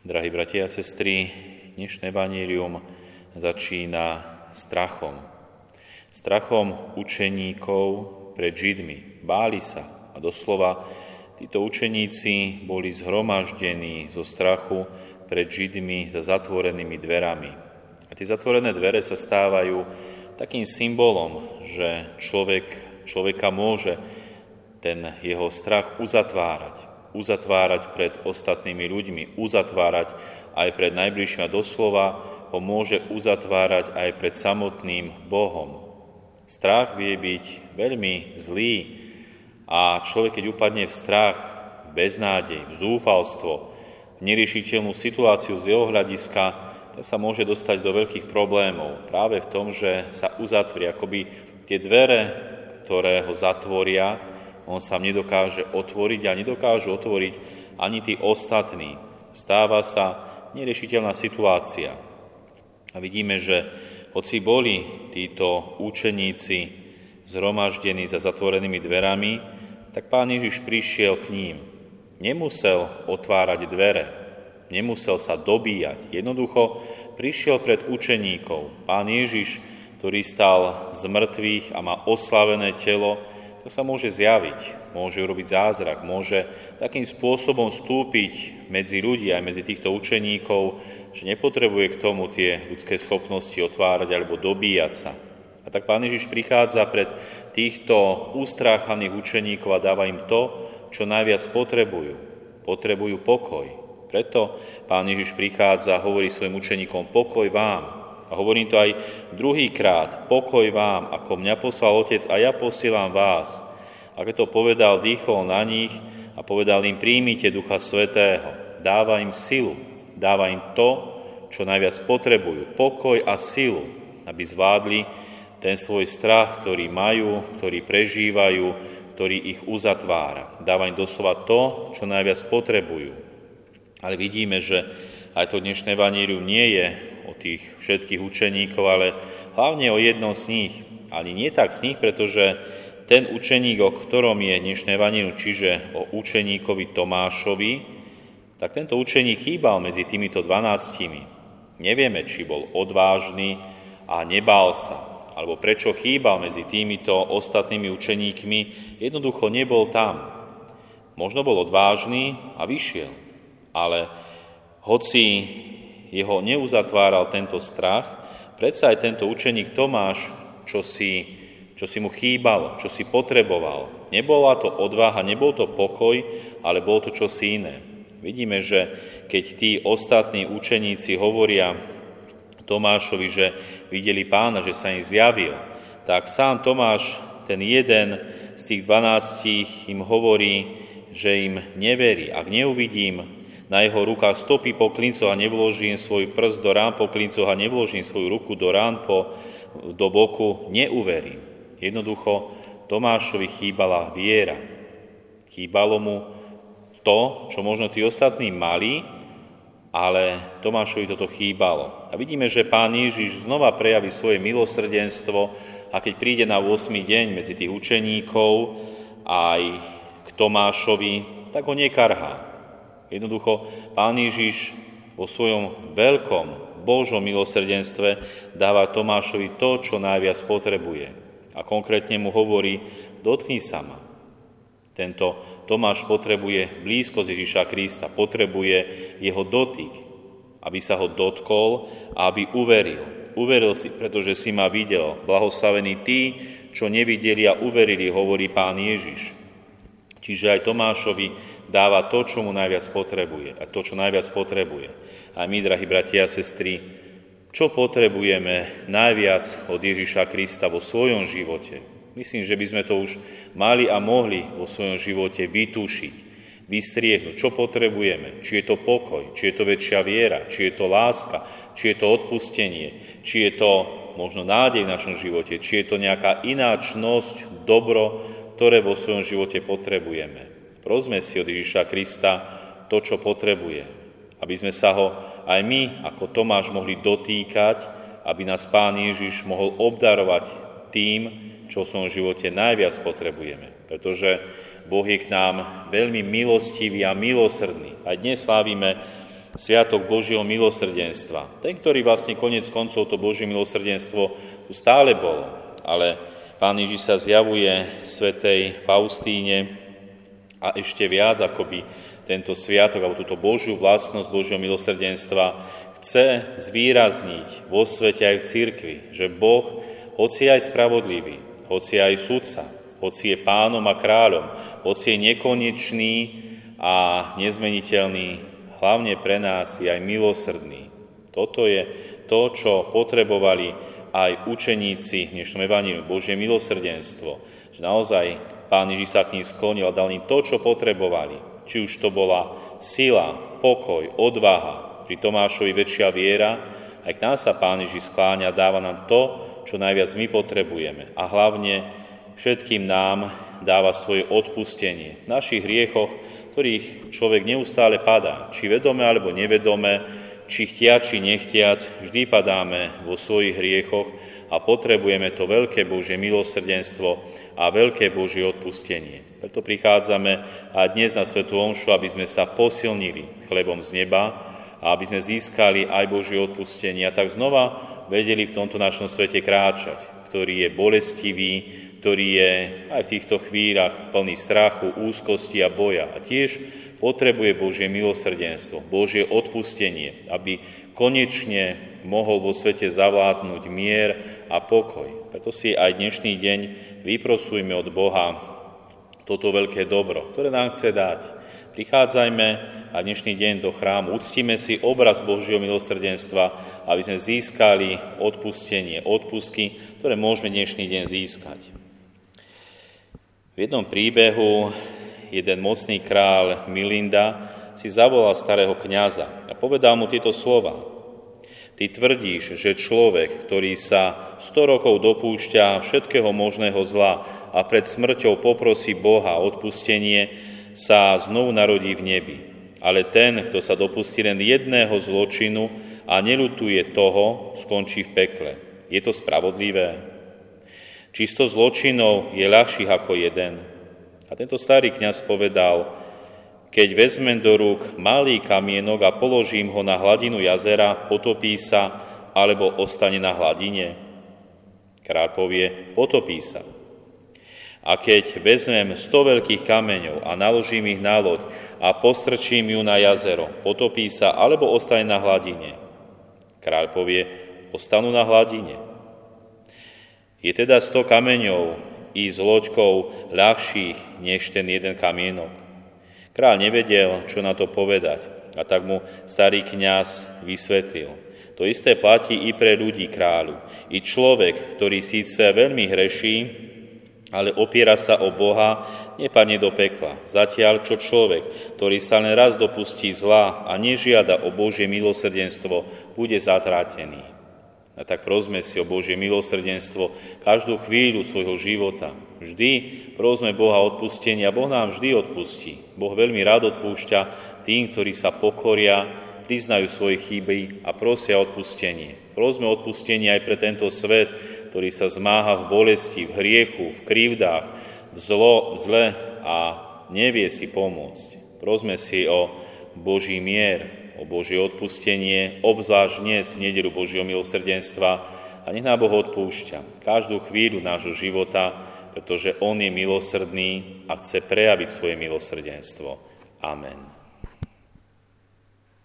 Drahí bratia a sestry, dnešné vanírium začína strachom. Strachom učeníkov pred Židmi. Báli sa a doslova títo učeníci boli zhromaždení zo strachu pred Židmi za zatvorenými dverami. A tie zatvorené dvere sa stávajú takým symbolom, že človek, človeka môže ten jeho strach uzatvárať uzatvárať pred ostatnými ľuďmi, uzatvárať aj pred najbližšími a doslova ho môže uzatvárať aj pred samotným Bohom. Strach vie byť veľmi zlý a človek, keď upadne v strach, v beznádej, v zúfalstvo, v neriešiteľnú situáciu z jeho hľadiska, tak sa môže dostať do veľkých problémov. Práve v tom, že sa uzatvorí, akoby tie dvere, ktoré ho zatvoria, on sa nedokáže otvoriť a nedokážu otvoriť ani tí ostatní. Stáva sa neriešiteľná situácia. A vidíme, že hoci boli títo učeníci zhromaždení za zatvorenými dverami, tak pán Ježiš prišiel k ním. Nemusel otvárať dvere, nemusel sa dobíjať. Jednoducho prišiel pred učeníkov. Pán Ježiš, ktorý stal z mŕtvych a má oslavené telo, to sa môže zjaviť, môže urobiť zázrak, môže takým spôsobom vstúpiť medzi ľudí, aj medzi týchto učeníkov, že nepotrebuje k tomu tie ľudské schopnosti otvárať alebo dobíjať sa. A tak Pán Ježiš prichádza pred týchto ustráchaných učeníkov a dáva im to, čo najviac potrebujú. Potrebujú pokoj. Preto Pán Ježiš prichádza a hovorí svojim učeníkom, pokoj vám, a hovorím to aj druhýkrát, pokoj vám, ako mňa poslal Otec a ja posielam vás. A keď to povedal, dýchol na nich a povedal im, príjmite Ducha Svetého. Dáva im silu, dáva im to, čo najviac potrebujú, pokoj a silu, aby zvládli ten svoj strach, ktorý majú, ktorý prežívajú, ktorý ich uzatvára. Dáva im doslova to, čo najviac potrebujú. Ale vidíme, že aj to dnešné vaníriu nie je o tých všetkých učeníkov, ale hlavne o jednom z nich. Ani nie tak z nich, pretože ten učeník, o ktorom je dnešné vaníru, čiže o učeníkovi Tomášovi, tak tento učeník chýbal medzi týmito dvanáctimi. Nevieme, či bol odvážny a nebál sa, alebo prečo chýbal medzi týmito ostatnými učeníkmi, jednoducho nebol tam. Možno bol odvážny a vyšiel, ale hoci jeho neuzatváral tento strach, predsa aj tento učeník Tomáš, čo si, čo si mu chýbalo, čo si potreboval. Nebola to odvaha, nebol to pokoj, ale bol to čosi iné. Vidíme, že keď tí ostatní učeníci hovoria Tomášovi, že videli pána, že sa im zjavil, tak sám Tomáš, ten jeden z tých dvanáctich, im hovorí, že im neverí. Ak neuvidím na jeho rukách stopy po klincoch a nevložím svoj prst do rán po klincoch a nevložím svoju ruku do rán po, do boku, neuverím. Jednoducho Tomášovi chýbala viera. Chýbalo mu to, čo možno tí ostatní mali, ale Tomášovi toto chýbalo. A vidíme, že pán Ježiš znova prejaví svoje milosrdenstvo a keď príde na 8. deň medzi tých učeníkov aj k Tomášovi, tak ho nekarhá. Jednoducho, Pán Ježiš vo svojom veľkom Božom milosrdenstve dáva Tomášovi to, čo najviac potrebuje. A konkrétne mu hovorí, dotkni sa ma. Tento Tomáš potrebuje blízkosť Ježiša Krista, potrebuje jeho dotyk, aby sa ho dotkol a aby uveril. Uveril si, pretože si ma videl. Blahoslavení tí, čo nevideli a uverili, hovorí pán Ježiš. Čiže aj Tomášovi dáva to, čo mu najviac potrebuje. A to, čo najviac potrebuje. A my, drahí bratia a sestry, čo potrebujeme najviac od Ježiša Krista vo svojom živote? Myslím, že by sme to už mali a mohli vo svojom živote vytúšiť, vystriehnúť. Čo potrebujeme? Či je to pokoj, či je to väčšia viera, či je to láska, či je to odpustenie, či je to možno nádej v našom živote, či je to nejaká ináčnosť, dobro, ktoré vo svojom živote potrebujeme. Prosme si od Ježiša Krista to, čo potrebuje, aby sme sa ho aj my, ako Tomáš, mohli dotýkať, aby nás Pán Ježiš mohol obdarovať tým, čo v svojom živote najviac potrebujeme. Pretože Boh je k nám veľmi milostivý a milosrdný. A dnes slávime Sviatok Božieho milosrdenstva. Ten, ktorý vlastne konec koncov to Božie milosrdenstvo tu stále bolo. Ale Pán Ježiš sa zjavuje svetej Faustíne a ešte viac, akoby tento sviatok, alebo túto Božiu vlastnosť Božieho milosrdenstva chce zvýrazniť vo svete aj v cirkvi, že Boh, hoci aj spravodlivý, hoci aj sudca, hoci je pánom a kráľom, hoci je nekonečný a nezmeniteľný, hlavne pre nás je aj milosrdný. Toto je to, čo potrebovali aj učeníci v dnešnom Evaníliu, Božie milosrdenstvo. Že naozaj Pán Ježiš sa k ním sklonil a dal im to, čo potrebovali. Či už to bola sila, pokoj, odvaha, pri Tomášovi väčšia viera, aj k nás sa Pán Ježiš skláňa, dáva nám to, čo najviac my potrebujeme. A hlavne všetkým nám dáva svoje odpustenie v našich hriechoch, ktorých človek neustále padá, či vedome alebo nevedome, či chtia, či nechtiac, vždy padáme vo svojich hriechoch a potrebujeme to veľké Božie milosrdenstvo a veľké Božie odpustenie. Preto prichádzame a dnes na Svetu Omšu, aby sme sa posilnili chlebom z neba a aby sme získali aj Božie odpustenie a tak znova vedeli v tomto našom svete kráčať, ktorý je bolestivý, ktorý je aj v týchto chvíľach plný strachu, úzkosti a boja. A tiež potrebuje Božie milosrdenstvo, Božie odpustenie, aby konečne mohol vo svete zavládnuť mier a pokoj. Preto si aj dnešný deň vyprosujme od Boha toto veľké dobro, ktoré nám chce dať. Prichádzajme a dnešný deň do chrámu, uctíme si obraz Božieho milosrdenstva, aby sme získali odpustenie, odpustky, ktoré môžeme dnešný deň získať. V jednom príbehu jeden mocný král Milinda si zavolal starého kňaza a povedal mu tieto slova. Ty tvrdíš, že človek, ktorý sa 100 rokov dopúšťa všetkého možného zla a pred smrťou poprosí Boha o odpustenie, sa znovu narodí v nebi. Ale ten, kto sa dopustí len jedného zločinu a nelutuje toho, skončí v pekle. Je to spravodlivé? Čisto zločinov je ľahších ako jeden. A tento starý kňaz povedal, keď vezmem do rúk malý kamienok a položím ho na hladinu jazera, potopí sa alebo ostane na hladine? Kráľ povie, potopí sa. A keď vezmem sto veľkých kameňov a naložím ich na loď a postrčím ju na jazero, potopí sa alebo ostane na hladine? Kráľ povie, ostanú na hladine. Je teda sto kameňov i s loďkou ľahších než ten jeden kamienok. Král nevedel, čo na to povedať, a tak mu starý kňaz vysvetlil. To isté platí i pre ľudí kráľu. I človek, ktorý síce veľmi hreší, ale opiera sa o Boha, nepadne do pekla. Zatiaľ, čo človek, ktorý sa len raz dopustí zla a nežiada o Božie milosrdenstvo, bude zatrátený. A tak prosme si o Božie milosrdenstvo každú chvíľu svojho života. Vždy prosme Boha odpustenia. Boh nám vždy odpustí. Boh veľmi rád odpúšťa tým, ktorí sa pokoria, priznajú svoje chyby a prosia odpustenie. Prosme odpustenie aj pre tento svet, ktorý sa zmáha v bolesti, v hriechu, v krivdách, v, zlo, v zle a nevie si pomôcť. Prosme si o Boží mier, o Božie odpustenie, obzvlášť dnes v nedelu Božieho milosrdenstva a nech nám Boh odpúšťa každú chvíľu nášho života, pretože On je milosrdný a chce prejaviť svoje milosrdenstvo. Amen.